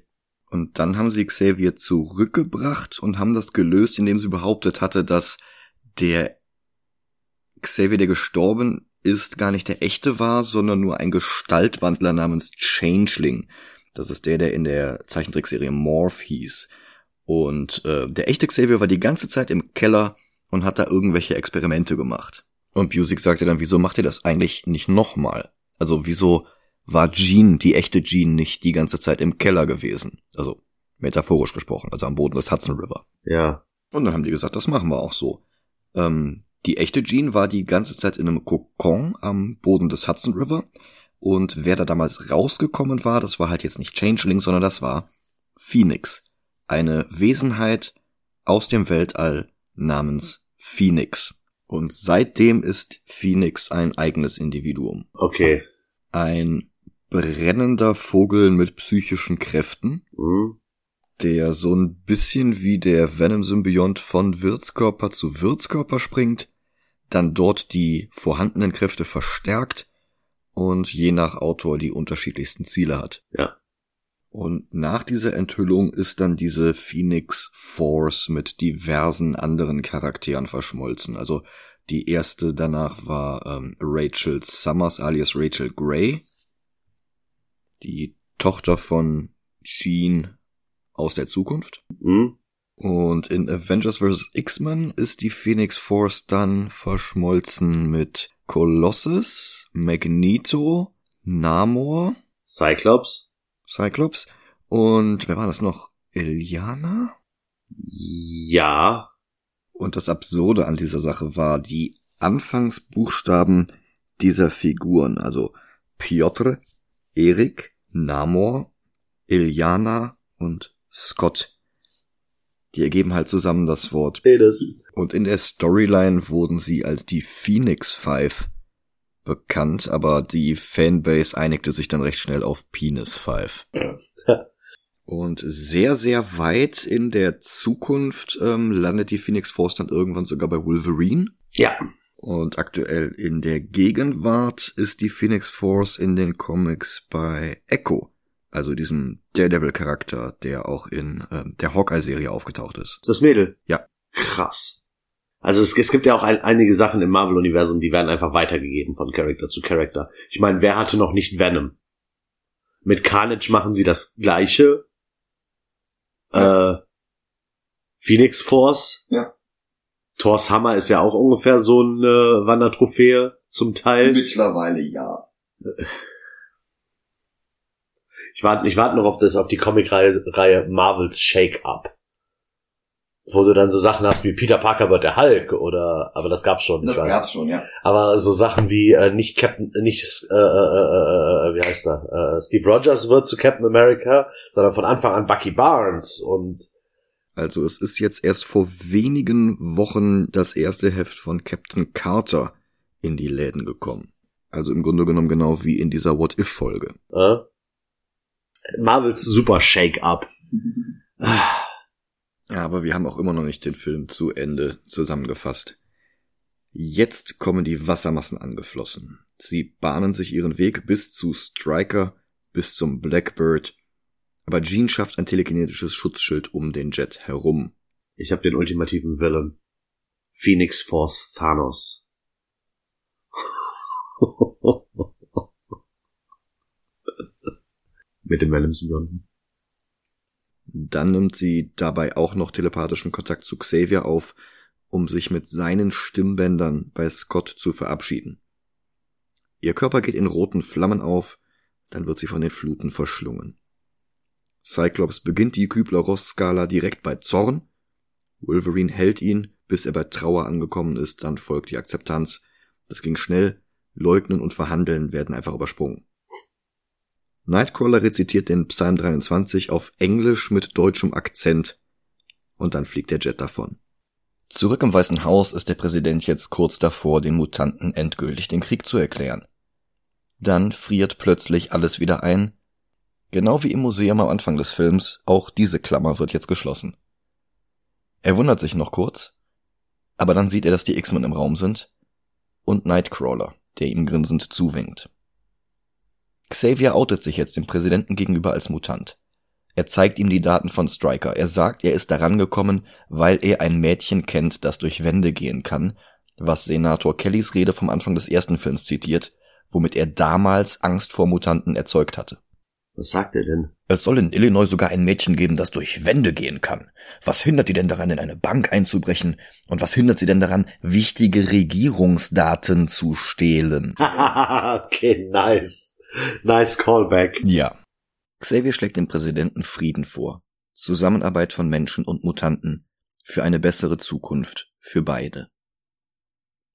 [SPEAKER 1] Und dann haben sie Xavier zurückgebracht und haben das gelöst, indem sie behauptet hatte, dass der Xavier, der gestorben ist, gar nicht der echte war, sondern nur ein Gestaltwandler namens Changeling. Das ist der, der in der Zeichentrickserie Morph hieß. Und äh, der echte Xavier war die ganze Zeit im Keller und hat da irgendwelche Experimente gemacht. Und Busek sagte dann, wieso macht ihr das eigentlich nicht nochmal? Also wieso war Jean, die echte Jean, nicht die ganze Zeit im Keller gewesen? Also metaphorisch gesprochen, also am Boden des Hudson River.
[SPEAKER 2] Ja.
[SPEAKER 1] Und dann haben die gesagt, das machen wir auch so. Ähm, die echte Jean war die ganze Zeit in einem Kokon am Boden des Hudson River. Und wer da damals rausgekommen war, das war halt jetzt nicht Changeling, sondern das war Phoenix. Eine Wesenheit aus dem Weltall namens Phoenix. Und seitdem ist Phoenix ein eigenes Individuum.
[SPEAKER 2] Okay.
[SPEAKER 1] Ein brennender Vogel mit psychischen Kräften,
[SPEAKER 2] Hm.
[SPEAKER 1] der so ein bisschen wie der Venom-Symbiont von Wirtskörper zu Wirtskörper springt, dann dort die vorhandenen Kräfte verstärkt und je nach Autor die unterschiedlichsten Ziele hat.
[SPEAKER 2] Ja.
[SPEAKER 1] Und nach dieser Enthüllung ist dann diese Phoenix Force mit diversen anderen Charakteren verschmolzen. Also die erste danach war ähm, Rachel Summers alias Rachel Grey, die Tochter von Jean aus der Zukunft.
[SPEAKER 2] Hm.
[SPEAKER 1] Und in Avengers vs. X-Men ist die Phoenix Force dann verschmolzen mit Colossus, Magneto, Namor,
[SPEAKER 2] Cyclops?
[SPEAKER 1] Cyclops und wer war das noch? Iliana?
[SPEAKER 2] Ja.
[SPEAKER 1] Und das Absurde an dieser Sache war die Anfangsbuchstaben dieser Figuren, also Piotr, Erik, Namor, Iliana und Scott. Die ergeben halt zusammen das Wort.
[SPEAKER 2] Penis.
[SPEAKER 1] Und in der Storyline wurden sie als die Phoenix Five bekannt, aber die Fanbase einigte sich dann recht schnell auf Penis Five. Und sehr, sehr weit in der Zukunft ähm, landet die Phoenix Force dann irgendwann sogar bei Wolverine.
[SPEAKER 2] Ja.
[SPEAKER 1] Und aktuell in der Gegenwart ist die Phoenix Force in den Comics bei Echo. Also diesem Daredevil-Charakter, der auch in ähm, der Hawkeye-Serie aufgetaucht ist.
[SPEAKER 2] Das Mädel.
[SPEAKER 1] Ja.
[SPEAKER 2] Krass. Also es, es gibt ja auch ein, einige Sachen im Marvel-Universum, die werden einfach weitergegeben von Charakter zu Charakter. Ich meine, wer hatte noch nicht Venom? Mit Carnage machen sie das gleiche. Äh, Phoenix Force.
[SPEAKER 1] Ja.
[SPEAKER 2] Thors Hammer ist ja auch ungefähr so eine Wandertrophäe zum Teil.
[SPEAKER 1] Mittlerweile ja.
[SPEAKER 2] Ich warte, ich warte noch auf das, auf die Comic-Reihe Reihe Marvels Shake Up. Wo du dann so Sachen hast wie Peter Parker wird der Hulk oder, aber das gab's schon. ich weiß.
[SPEAKER 1] schon, ja.
[SPEAKER 2] Aber so Sachen wie äh, nicht Captain, nicht äh, äh, äh, äh, wie heißt er? Äh, Steve Rogers wird zu Captain America, sondern von Anfang an Bucky Barnes und
[SPEAKER 1] Also es ist jetzt erst vor wenigen Wochen das erste Heft von Captain Carter in die Läden gekommen. Also im Grunde genommen genau wie in dieser What-If-Folge.
[SPEAKER 2] äh, Marvels Super Shake Up.
[SPEAKER 1] Ja, aber wir haben auch immer noch nicht den Film zu Ende zusammengefasst. Jetzt kommen die Wassermassen angeflossen. Sie bahnen sich ihren Weg bis zu Striker, bis zum Blackbird. Aber Jean schafft ein telekinetisches Schutzschild um den Jet herum.
[SPEAKER 2] Ich habe den ultimativen Villain. Phoenix Force Thanos. Mit dem Venom-Symbionten.
[SPEAKER 1] Dann nimmt sie dabei auch noch telepathischen Kontakt zu Xavier auf, um sich mit seinen Stimmbändern bei Scott zu verabschieden. Ihr Körper geht in roten Flammen auf, dann wird sie von den Fluten verschlungen. Cyclops beginnt die Kübler-Ross-Skala direkt bei Zorn. Wolverine hält ihn, bis er bei Trauer angekommen ist, dann folgt die Akzeptanz. Das ging schnell, Leugnen und Verhandeln werden einfach übersprungen. Nightcrawler rezitiert den Psalm 23 auf Englisch mit deutschem Akzent und dann fliegt der Jet davon. Zurück im Weißen Haus ist der Präsident jetzt kurz davor, den Mutanten endgültig den Krieg zu erklären. Dann friert plötzlich alles wieder ein. Genau wie im Museum am Anfang des Films, auch diese Klammer wird jetzt geschlossen. Er wundert sich noch kurz, aber dann sieht er, dass die X-Men im Raum sind und Nightcrawler, der ihm grinsend zuwinkt. Xavier outet sich jetzt dem Präsidenten gegenüber als Mutant. Er zeigt ihm die Daten von Stryker. Er sagt, er ist daran gekommen, weil er ein Mädchen kennt, das durch Wände gehen kann, was Senator Kellys Rede vom Anfang des ersten Films zitiert, womit er damals Angst vor Mutanten erzeugt hatte.
[SPEAKER 2] Was sagt er denn?
[SPEAKER 1] Es soll in Illinois sogar ein Mädchen geben, das durch Wände gehen kann. Was hindert die denn daran, in eine Bank einzubrechen? Und was hindert sie denn daran, wichtige Regierungsdaten zu stehlen?
[SPEAKER 2] okay, nice. Nice callback.
[SPEAKER 1] Ja. Xavier schlägt dem Präsidenten Frieden vor. Zusammenarbeit von Menschen und Mutanten für eine bessere Zukunft für beide.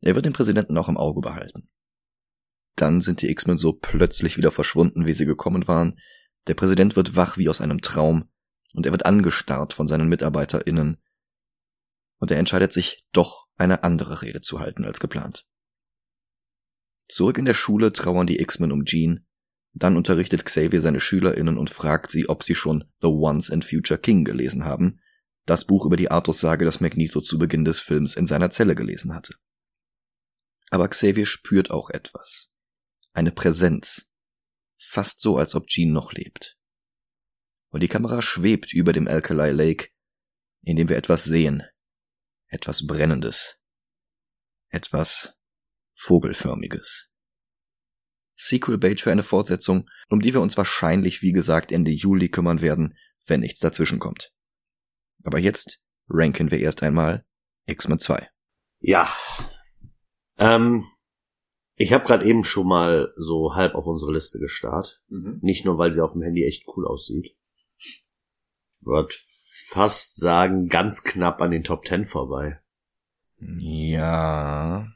[SPEAKER 1] Er wird den Präsidenten auch im Auge behalten. Dann sind die X-Men so plötzlich wieder verschwunden, wie sie gekommen waren. Der Präsident wird wach wie aus einem Traum und er wird angestarrt von seinen MitarbeiterInnen. Und er entscheidet sich, doch eine andere Rede zu halten als geplant. Zurück in der Schule trauern die X-Men um Jean. Dann unterrichtet Xavier seine SchülerInnen und fragt sie, ob sie schon The Once and Future King gelesen haben. Das Buch über die Artus-Sage, das Magneto zu Beginn des Films in seiner Zelle gelesen hatte. Aber Xavier spürt auch etwas eine Präsenz, fast so, als ob Jean noch lebt. Und die Kamera schwebt über dem Alkali Lake, in dem wir etwas sehen, etwas Brennendes, etwas Vogelförmiges. Sequel Bait für eine Fortsetzung, um die wir uns wahrscheinlich, wie gesagt, Ende Juli kümmern werden, wenn nichts dazwischenkommt. Aber jetzt ranken wir erst einmal X-Men 2.
[SPEAKER 2] Ja. Ähm, ich habe gerade eben schon mal so halb auf unsere Liste gestarrt. Mhm. Nicht nur, weil sie auf dem Handy echt cool aussieht. Würde fast sagen, ganz knapp an den Top Ten vorbei.
[SPEAKER 1] Ja.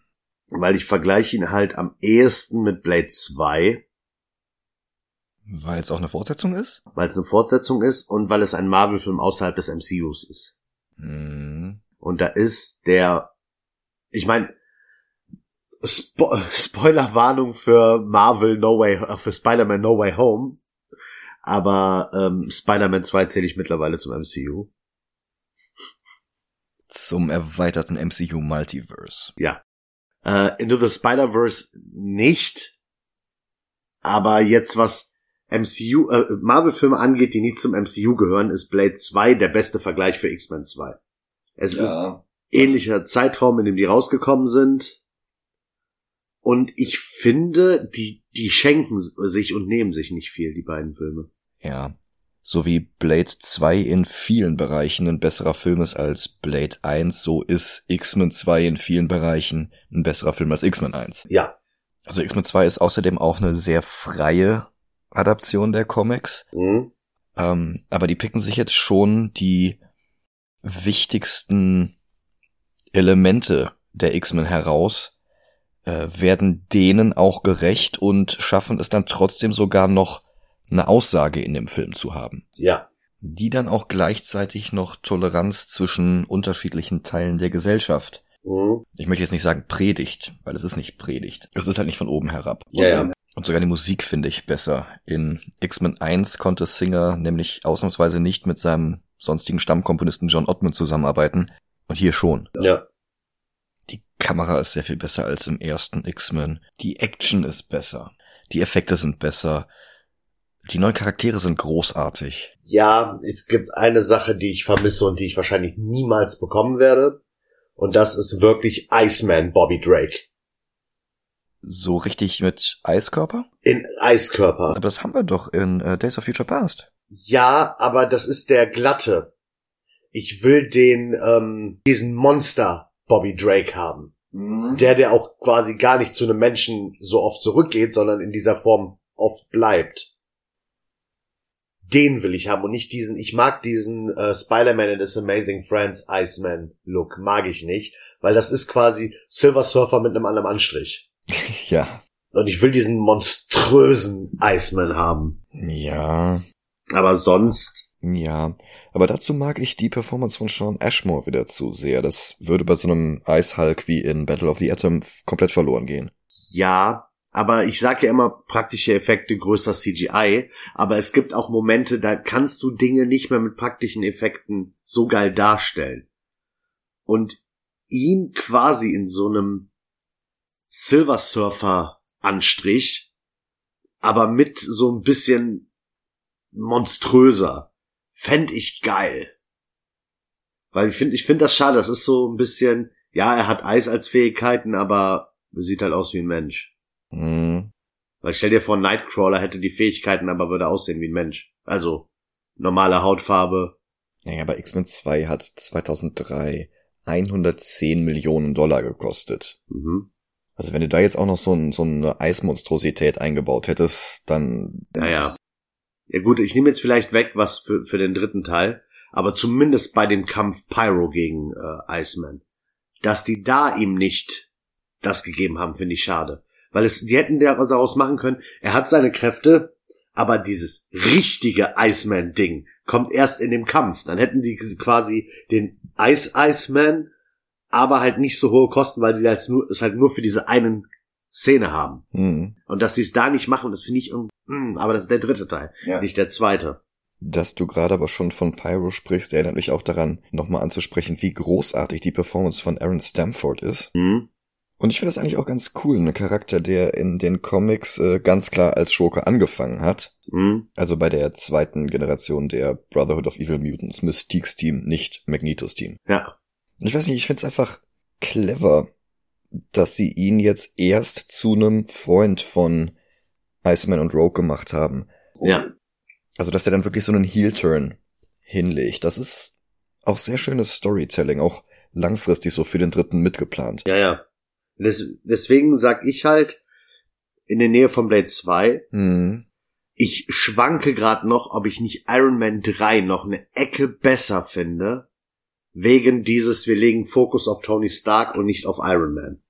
[SPEAKER 2] Weil ich vergleiche ihn halt am ehesten mit Blade 2.
[SPEAKER 1] Weil es auch eine Fortsetzung ist?
[SPEAKER 2] Weil es eine Fortsetzung ist und weil es ein Marvel-Film außerhalb des MCUs ist.
[SPEAKER 1] Mhm.
[SPEAKER 2] Und da ist der, ich meine, Spo Spoilerwarnung für Marvel No Way, äh, für Spider-Man No Way Home. Aber ähm, Spider-Man 2 zähle ich mittlerweile zum MCU.
[SPEAKER 1] Zum erweiterten MCU Multiverse.
[SPEAKER 2] Ja. Äh, Into the Spider-Verse nicht. Aber jetzt was MCU, äh, Marvel-Filme angeht, die nicht zum MCU gehören, ist Blade 2 der beste Vergleich für X-Men 2. Es ja. ist ähnlicher Zeitraum, in dem die rausgekommen sind. Und ich finde, die, die schenken sich und nehmen sich nicht viel, die beiden Filme.
[SPEAKER 1] Ja. So wie Blade 2 in vielen Bereichen ein besserer Film ist als Blade 1, so ist X-Men 2 in vielen Bereichen ein besserer Film als X-Men 1.
[SPEAKER 2] Ja.
[SPEAKER 1] Also X-Men 2 ist außerdem auch eine sehr freie Adaption der Comics.
[SPEAKER 2] Mhm.
[SPEAKER 1] Ähm, aber die picken sich jetzt schon die wichtigsten Elemente der X-Men heraus äh, werden denen auch gerecht und schaffen es dann trotzdem sogar noch eine Aussage in dem Film zu haben.
[SPEAKER 2] Ja.
[SPEAKER 1] Die dann auch gleichzeitig noch Toleranz zwischen unterschiedlichen Teilen der Gesellschaft.
[SPEAKER 2] Mhm.
[SPEAKER 1] Ich möchte jetzt nicht sagen Predigt, weil es ist nicht Predigt. Es ist halt nicht von oben herab.
[SPEAKER 2] Ja, ja.
[SPEAKER 1] Und sogar die Musik finde ich besser. In X-Men 1 konnte Singer nämlich ausnahmsweise nicht mit seinem sonstigen Stammkomponisten John Ottman zusammenarbeiten. Und hier schon.
[SPEAKER 2] Ja.
[SPEAKER 1] Kamera ist sehr viel besser als im ersten X-Men. Die Action ist besser. Die Effekte sind besser. Die neuen Charaktere sind großartig.
[SPEAKER 2] Ja, es gibt eine Sache, die ich vermisse und die ich wahrscheinlich niemals bekommen werde. Und das ist wirklich Iceman Bobby Drake.
[SPEAKER 1] So richtig mit Eiskörper?
[SPEAKER 2] In Eiskörper.
[SPEAKER 1] Aber das haben wir doch in uh, Days of Future Past.
[SPEAKER 2] Ja, aber das ist der glatte. Ich will den, ähm, diesen Monster Bobby Drake haben. Mhm. Der, der auch quasi gar nicht zu einem Menschen so oft zurückgeht, sondern in dieser Form oft bleibt. Den will ich haben und nicht diesen, ich mag diesen äh, Spider-Man in His Amazing Friends Iceman Look, mag ich nicht, weil das ist quasi Silver Surfer mit einem anderen Anstrich.
[SPEAKER 1] ja.
[SPEAKER 2] Und ich will diesen monströsen Iceman haben.
[SPEAKER 1] Ja.
[SPEAKER 2] Aber sonst,
[SPEAKER 1] Ja, aber dazu mag ich die Performance von Sean Ashmore wieder zu sehr. Das würde bei so einem Ice Hulk wie in Battle of the Atom komplett verloren gehen.
[SPEAKER 2] Ja, aber ich sage ja immer praktische Effekte größer CGI, aber es gibt auch Momente, da kannst du Dinge nicht mehr mit praktischen Effekten so geil darstellen. Und ihn quasi in so einem Silver Surfer Anstrich, aber mit so ein bisschen monströser, fänd ich geil. Weil ich finde, ich finde das schade, das ist so ein bisschen, ja, er hat Eis als Fähigkeiten, aber er sieht halt aus wie ein Mensch.
[SPEAKER 1] Mhm.
[SPEAKER 2] Weil stell dir vor, Nightcrawler hätte die Fähigkeiten, aber würde aussehen wie ein Mensch. Also, normale Hautfarbe.
[SPEAKER 1] Naja, aber X-Men 2 hat 2003 110 Millionen Dollar gekostet.
[SPEAKER 2] Mhm.
[SPEAKER 1] Also wenn du da jetzt auch noch so, ein, so eine Eismonstrosität eingebaut hättest, dann...
[SPEAKER 2] Ja, ja. Ja gut, ich nehme jetzt vielleicht weg was für, für den dritten Teil, aber zumindest bei dem Kampf Pyro gegen äh, Iceman. Dass die da ihm nicht das gegeben haben, finde ich schade. Weil es, die hätten daraus machen können, er hat seine Kräfte, aber dieses richtige Iceman-Ding kommt erst in dem Kampf. Dann hätten die quasi den Ice Iceman, aber halt nicht so hohe Kosten, weil sie halt nur, es halt nur für diese einen Szene haben.
[SPEAKER 1] Hm.
[SPEAKER 2] Und dass sie es da nicht machen, das finde ich, irgendwie- hm, aber das ist der dritte Teil,
[SPEAKER 1] Ja.
[SPEAKER 2] nicht der zweite.
[SPEAKER 1] Dass du gerade aber schon von Pyro sprichst, erinnert mich auch daran, nochmal anzusprechen, wie großartig die Performance von Aaron Stamford ist.
[SPEAKER 2] Hm?
[SPEAKER 1] Und ich finde das eigentlich auch ganz cool, ein Charakter, der in den Comics äh, ganz klar als Schurke angefangen hat.
[SPEAKER 2] Hm?
[SPEAKER 1] Also bei der zweiten Generation der Brotherhood of Evil Mutants, Mystiques Team, nicht Magnetos Team.
[SPEAKER 2] Ja.
[SPEAKER 1] Ich weiß nicht, ich finde es einfach clever, dass sie ihn jetzt erst zu einem Freund von Iceman und Rogue gemacht haben.
[SPEAKER 2] Ja.
[SPEAKER 1] Also, dass er dann wirklich so einen Heel-Turn hinlegt. Das ist auch sehr schönes Storytelling, auch langfristig so für den dritten mitgeplant.
[SPEAKER 2] Ja, ja. Des, deswegen sag ich halt, in der Nähe von Blade 2,
[SPEAKER 1] Hm.
[SPEAKER 2] ich schwanke gerade noch, ob ich nicht Iron Man 3 noch eine Ecke besser finde, wegen dieses, wir legen Fokus auf Tony Stark und nicht auf Iron Man.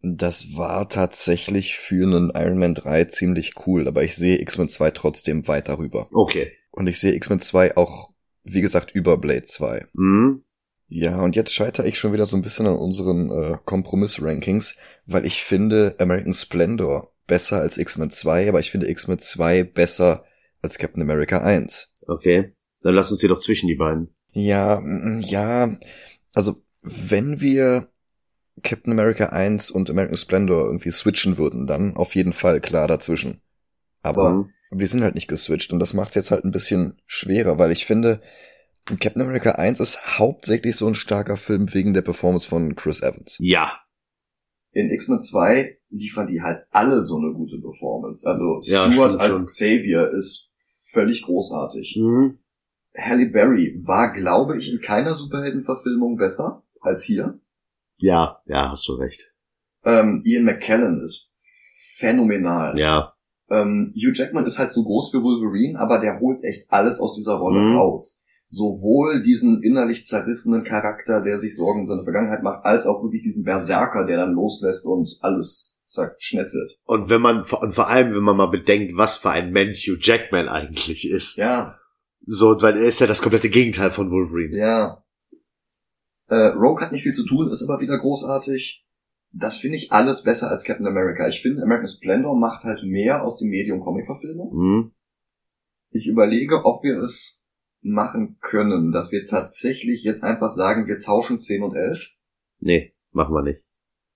[SPEAKER 1] Das war tatsächlich für einen Iron Man 3 ziemlich cool, aber ich sehe X-Men 2 trotzdem weiter rüber.
[SPEAKER 2] Okay.
[SPEAKER 1] Und ich sehe X-Men 2 auch, wie gesagt, über Blade 2.
[SPEAKER 2] Hm?
[SPEAKER 1] Ja, und jetzt scheitere ich schon wieder so ein bisschen an unseren äh, Kompromiss-Rankings, weil ich finde American Splendor besser als X-Men 2, aber ich finde X-Men 2 besser als Captain America 1.
[SPEAKER 2] Okay. Dann lass uns die doch zwischen die beiden.
[SPEAKER 1] Ja, mm, ja, also wenn wir Captain America 1 und American Splendor irgendwie switchen würden, dann auf jeden Fall klar dazwischen. Aber
[SPEAKER 2] Hm?
[SPEAKER 1] wir sind halt nicht geswitcht und das macht es jetzt halt ein bisschen schwerer, weil ich finde, Captain America 1 ist hauptsächlich so ein starker Film wegen der Performance von Chris Evans.
[SPEAKER 2] Ja.
[SPEAKER 1] In X-Men 2 liefern die halt alle so eine gute Performance. Also
[SPEAKER 2] Ja,
[SPEAKER 1] Stuart
[SPEAKER 2] stimmt
[SPEAKER 1] als
[SPEAKER 2] schon.
[SPEAKER 1] Xavier ist völlig großartig.
[SPEAKER 2] Hm?
[SPEAKER 1] Halle Berry war, glaube ich, in keiner Superheldenverfilmung besser als hier.
[SPEAKER 2] Ja, ja, hast du recht.
[SPEAKER 1] Ähm, Ian McKellen ist phänomenal.
[SPEAKER 2] Ja.
[SPEAKER 1] Ähm, Hugh Jackman ist halt so groß für Wolverine, aber der holt echt alles aus dieser Rolle
[SPEAKER 2] Mhm.
[SPEAKER 1] raus. Sowohl diesen innerlich zerrissenen Charakter, der sich Sorgen um seine Vergangenheit macht, als auch wirklich diesen Berserker, der dann loslässt und alles zerschnetzelt.
[SPEAKER 2] Und wenn man, und vor allem, wenn man mal bedenkt, was für ein Mensch Hugh Jackman eigentlich ist.
[SPEAKER 1] Ja,
[SPEAKER 2] So, weil er ist ja das komplette Gegenteil von Wolverine.
[SPEAKER 1] ja. Äh, Rogue hat nicht viel zu tun, ist aber wieder großartig. Das finde ich alles besser als Captain America. Ich finde, American Splendor macht halt mehr aus dem Medium Comic-Verfilmung.
[SPEAKER 2] Hm?
[SPEAKER 1] Ich überlege, ob wir es machen können, dass wir tatsächlich jetzt einfach sagen, wir tauschen 10 und 11.
[SPEAKER 2] Nee, machen wir nicht.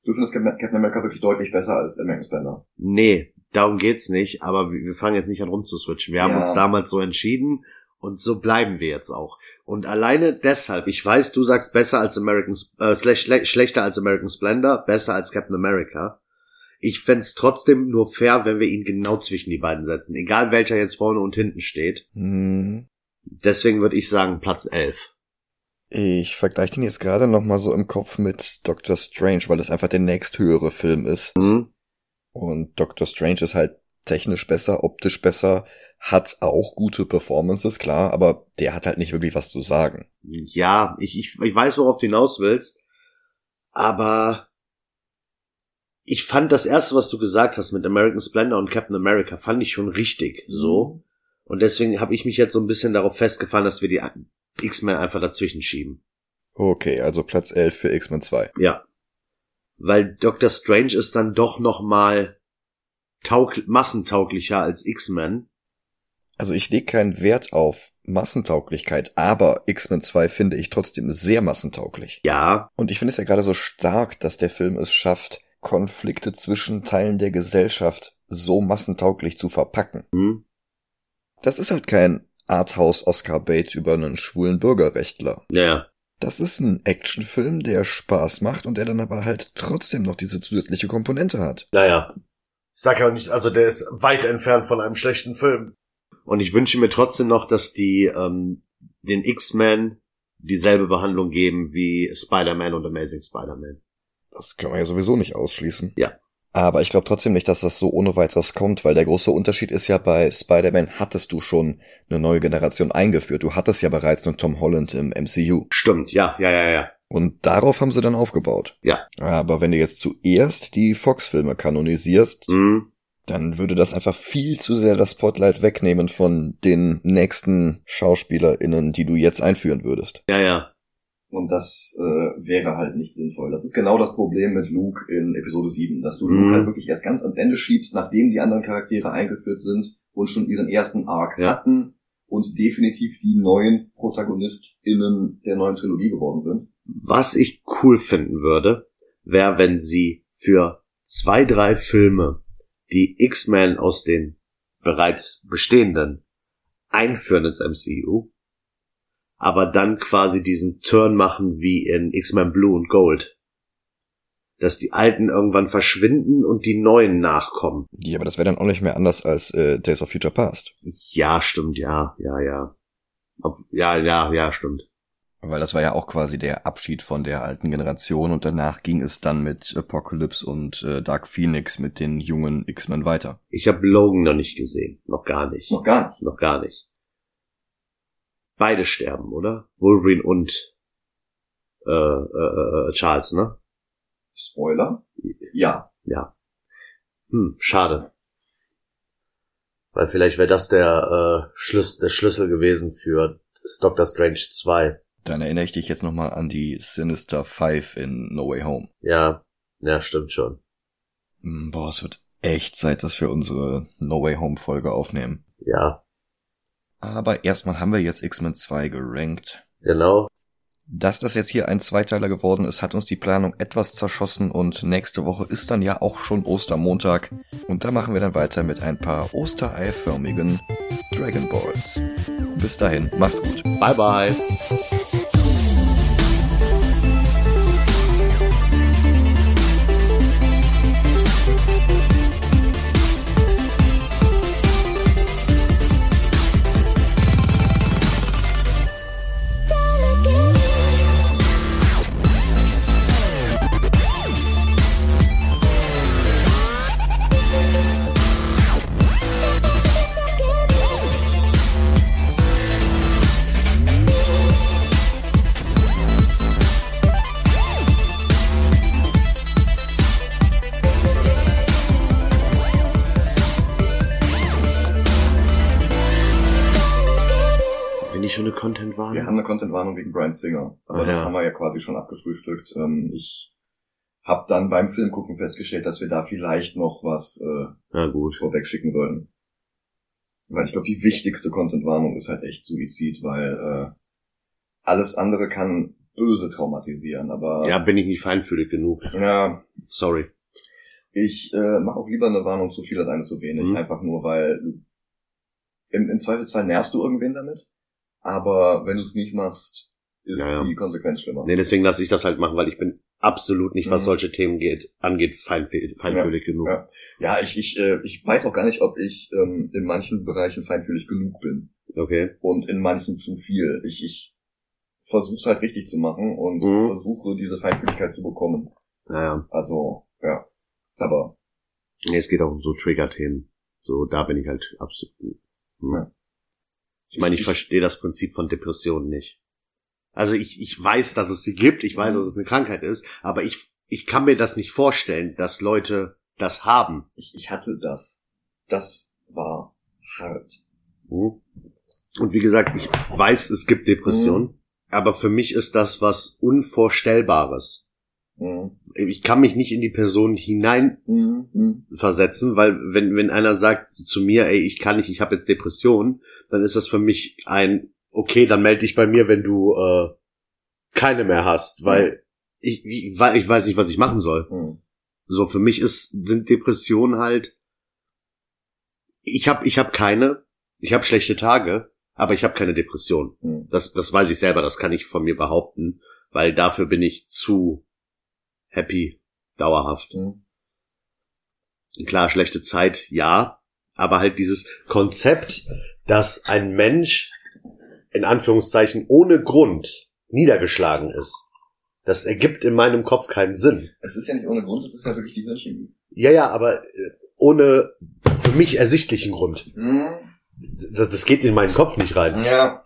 [SPEAKER 1] Du findest Cap- Captain America wirklich deutlich besser als American Splendor.
[SPEAKER 2] Nee, darum geht's nicht, aber wir fangen jetzt nicht an rumzuswitchen. Wir haben
[SPEAKER 1] Ja.
[SPEAKER 2] uns damals so entschieden und so bleiben wir jetzt auch. Und alleine deshalb, ich weiß, du sagst besser als American, äh, schle schle schlechter als American Splendor, besser als Captain America. Ich fänd's trotzdem nur fair, wenn wir ihn genau zwischen die beiden setzen, egal welcher jetzt vorne und hinten steht.
[SPEAKER 1] Hm.
[SPEAKER 2] Deswegen würde ich sagen Platz 11.
[SPEAKER 1] Ich vergleiche den jetzt gerade noch mal so im Kopf mit Doctor Strange, weil das einfach der nächsthöhere Film ist.
[SPEAKER 2] Hm?
[SPEAKER 1] Und Doctor Strange ist halt technisch besser, optisch besser, hat auch gute Performances, klar, aber der hat halt nicht wirklich was zu sagen.
[SPEAKER 2] Ja, ich, ich, ich weiß, worauf du hinaus willst, aber ich fand das erste, was du gesagt hast mit American Splendor und Captain America, fand ich schon richtig, so. Und deswegen habe ich mich jetzt so ein bisschen darauf festgefahren, dass wir die X-Men einfach dazwischen schieben.
[SPEAKER 1] Okay, also Platz 11 für X-Men 2.
[SPEAKER 2] Ja. Weil Doctor Strange ist dann doch noch mal taug massentauglicher als X-Men.
[SPEAKER 1] Also ich lege keinen Wert auf Massentauglichkeit, aber X-Men 2 finde ich trotzdem sehr massentauglich.
[SPEAKER 2] Ja.
[SPEAKER 1] Und ich finde es ja gerade so stark, dass der Film es schafft, Konflikte zwischen Teilen der Gesellschaft so massentauglich zu verpacken.
[SPEAKER 2] Hm.
[SPEAKER 1] Das ist halt kein Arthouse-Oscar-Bait über einen schwulen Bürgerrechtler.
[SPEAKER 2] Ja.
[SPEAKER 1] Das ist ein Actionfilm, der Spaß macht und der dann aber halt trotzdem noch diese zusätzliche Komponente hat.
[SPEAKER 2] Naja. Ich sag ja auch nicht, also der ist weit entfernt von einem schlechten Film. Und ich wünsche mir trotzdem noch, dass die ähm, den X-Men dieselbe Behandlung geben wie Spider-Man und Amazing Spider-Man.
[SPEAKER 1] Das kann man ja sowieso nicht ausschließen.
[SPEAKER 2] Ja.
[SPEAKER 1] Aber ich glaube trotzdem nicht, dass das so ohne weiteres kommt, weil der große Unterschied ist ja, bei Spider-Man hattest du schon eine neue Generation eingeführt. Du hattest ja bereits einen Tom Holland im MCU.
[SPEAKER 2] Stimmt, ja, ja, ja, ja.
[SPEAKER 1] Und darauf haben sie dann aufgebaut.
[SPEAKER 2] Ja.
[SPEAKER 1] Aber wenn du jetzt zuerst die Fox-Filme kanonisierst,
[SPEAKER 2] Mhm.
[SPEAKER 1] dann würde das einfach viel zu sehr das Spotlight wegnehmen von den nächsten SchauspielerInnen, die du jetzt einführen würdest.
[SPEAKER 2] Ja, ja.
[SPEAKER 1] Und das äh, wäre halt nicht sinnvoll. Das ist genau das Problem mit Luke in Episode 7, dass du
[SPEAKER 2] Mhm.
[SPEAKER 1] Luke halt wirklich erst ganz ans Ende schiebst, nachdem die anderen Charaktere eingeführt sind und schon ihren ersten Arc
[SPEAKER 2] Ja.
[SPEAKER 1] hatten und definitiv die neuen ProtagonistInnen der neuen Trilogie geworden sind.
[SPEAKER 2] Was ich cool finden würde, wäre, wenn sie für zwei, drei Filme die X-Men aus den bereits bestehenden einführen ins MCU, aber dann quasi diesen Turn machen wie in X-Men Blue und Gold. Dass die Alten irgendwann verschwinden und die Neuen nachkommen.
[SPEAKER 1] Ja, aber das wäre dann auch nicht mehr anders als äh, Days of Future Past.
[SPEAKER 2] Ja, stimmt, ja, ja, ja. Ob, ja, ja, ja, stimmt.
[SPEAKER 1] Weil das war ja auch quasi der Abschied von der alten Generation und danach ging es dann mit Apocalypse und äh, Dark Phoenix mit den jungen X-Men weiter.
[SPEAKER 2] Ich habe Logan noch nicht gesehen. Noch gar nicht.
[SPEAKER 1] gar nicht.
[SPEAKER 2] Noch gar nicht. Beide sterben, oder? Wolverine und äh, äh, äh, Charles, ne?
[SPEAKER 1] Spoiler? Ja.
[SPEAKER 2] Ja. Hm, schade. Weil vielleicht wäre das der, äh, Schlüs der Schlüssel gewesen für Doctor Strange 2.
[SPEAKER 1] Dann erinnere ich dich jetzt nochmal an die Sinister Five in No Way Home.
[SPEAKER 2] Ja, ja, stimmt schon.
[SPEAKER 1] Hm, Boah, es wird echt Zeit, dass wir unsere No Way Home Folge aufnehmen.
[SPEAKER 2] Ja,
[SPEAKER 1] Aber erstmal haben wir jetzt X-Men 2 gerankt.
[SPEAKER 2] genau.
[SPEAKER 1] Dass das jetzt hier ein Zweiteiler geworden ist, hat uns die Planung etwas zerschossen und nächste Woche ist dann ja auch schon Ostermontag. Und da machen wir dann weiter mit ein paar ostereiförmigen Dragon Balls. Bis dahin, macht's gut.
[SPEAKER 2] Bye bye. Eine Content-Warnung
[SPEAKER 1] wegen Brian Singer, aber
[SPEAKER 2] Ah,
[SPEAKER 1] das
[SPEAKER 2] ja.
[SPEAKER 1] haben wir ja quasi schon abgefrühstückt. Ähm, ich habe dann beim Filmgucken festgestellt, dass wir da vielleicht noch was äh,
[SPEAKER 2] Na gut.
[SPEAKER 1] vorweg schicken sollten. Weil ich glaube, die wichtigste Content-Warnung ist halt echt Suizid, weil äh, alles andere kann böse traumatisieren, aber
[SPEAKER 2] Ja, bin ich nicht feinfühlig genug.
[SPEAKER 1] ja
[SPEAKER 2] Sorry.
[SPEAKER 1] ich äh, mache auch lieber eine Warnung zu viel als eine zu wenig,
[SPEAKER 2] Mhm.
[SPEAKER 1] einfach nur weil im, im Zweifelsfall nervst du irgendwen damit, aber wenn du es nicht machst, ist
[SPEAKER 2] Ja, ja.
[SPEAKER 1] die Konsequenz schlimmer.
[SPEAKER 2] Nee, deswegen lasse ich das halt machen, weil ich bin absolut nicht, was
[SPEAKER 1] Mhm.
[SPEAKER 2] solche Themen geht, angeht, feinfühlig, feinfühlig genug.
[SPEAKER 1] Ja. Ja, ich, ich, äh, ich weiß auch gar nicht, ob ich ähm, in manchen Bereichen feinfühlig genug bin
[SPEAKER 2] Okay.
[SPEAKER 1] und in manchen zu viel. Ich, ich versuche halt richtig zu machen und
[SPEAKER 2] Mhm.
[SPEAKER 1] versuche diese Feinfühligkeit zu bekommen.
[SPEAKER 2] Naja.
[SPEAKER 1] Also, ja. Aber
[SPEAKER 2] Nee, es geht auch um so Trigger-Themen. So, da bin ich halt absolut. Hm.
[SPEAKER 1] Ja.
[SPEAKER 2] Ich meine, ich verstehe das Prinzip von Depressionen nicht. Also ich, ich weiß, dass es sie gibt, ich weiß, dass es eine Krankheit ist, aber ich, ich kann mir das nicht vorstellen, dass Leute das haben.
[SPEAKER 1] ich, ich hatte das. Das war hart.
[SPEAKER 2] Mhm. Und wie gesagt, ich weiß, es gibt Depressionen, mhm. aber für mich ist das was Unvorstellbares. Mhm. Ich kann mich nicht in die Person hinein mhm. versetzen, weil wenn, wenn einer sagt zu mir, ey, ich kann nicht, ich habe jetzt Depressionen, dann ist das für mich ein, okay, dann melde dich bei mir, wenn du äh, keine mehr hast, weil ich, ich, ich weiß nicht, was ich machen soll. Mhm. So, für mich ist, sind Depressionen halt, ich habe ich hab keine, ich habe schlechte Tage, aber ich habe keine Depression. Mhm. Das, das weiß ich selber, das kann ich von mir behaupten, weil dafür bin ich zu happy, dauerhaft. Mhm. Klar, schlechte Zeit, ja, aber halt dieses Konzept, dass ein Mensch in Anführungszeichen ohne Grund niedergeschlagen ist. Das ergibt in meinem Kopf keinen Sinn.
[SPEAKER 1] Es ist ja nicht ohne Grund, es ist ja wirklich die Hirnchemie.
[SPEAKER 2] Ja, ja, aber äh, ohne für mich ersichtlichen Grund. Mhm. Das, das geht in meinen Kopf nicht rein.
[SPEAKER 1] Ja.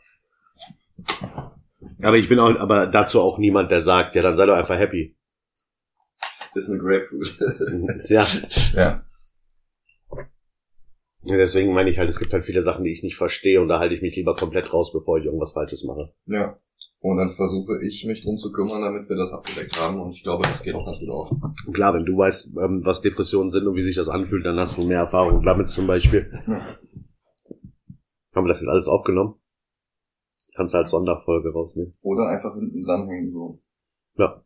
[SPEAKER 2] Aber ich bin auch, aber dazu auch niemand, der sagt, ja, dann sei doch einfach happy.
[SPEAKER 1] Das ist eine Grapefruit.
[SPEAKER 2] ja.
[SPEAKER 1] Ja.
[SPEAKER 2] Ja, deswegen meine ich halt, es gibt halt viele Sachen, die ich nicht verstehe und da halte ich mich lieber komplett raus, bevor ich irgendwas Falsches mache.
[SPEAKER 1] Ja. Und dann versuche ich mich drum zu kümmern, damit wir das abgedeckt haben und ich glaube, das geht auch ganz gut auf.
[SPEAKER 2] Klar, wenn du weißt, ähm, was Depressionen sind und wie sich das anfühlt, dann hast du mehr Erfahrung damit zum Beispiel. Ja. Haben wir das jetzt alles aufgenommen? Kannst du als Sonderfolge rausnehmen.
[SPEAKER 1] Oder einfach hinten dranhängen, so.
[SPEAKER 2] Ja.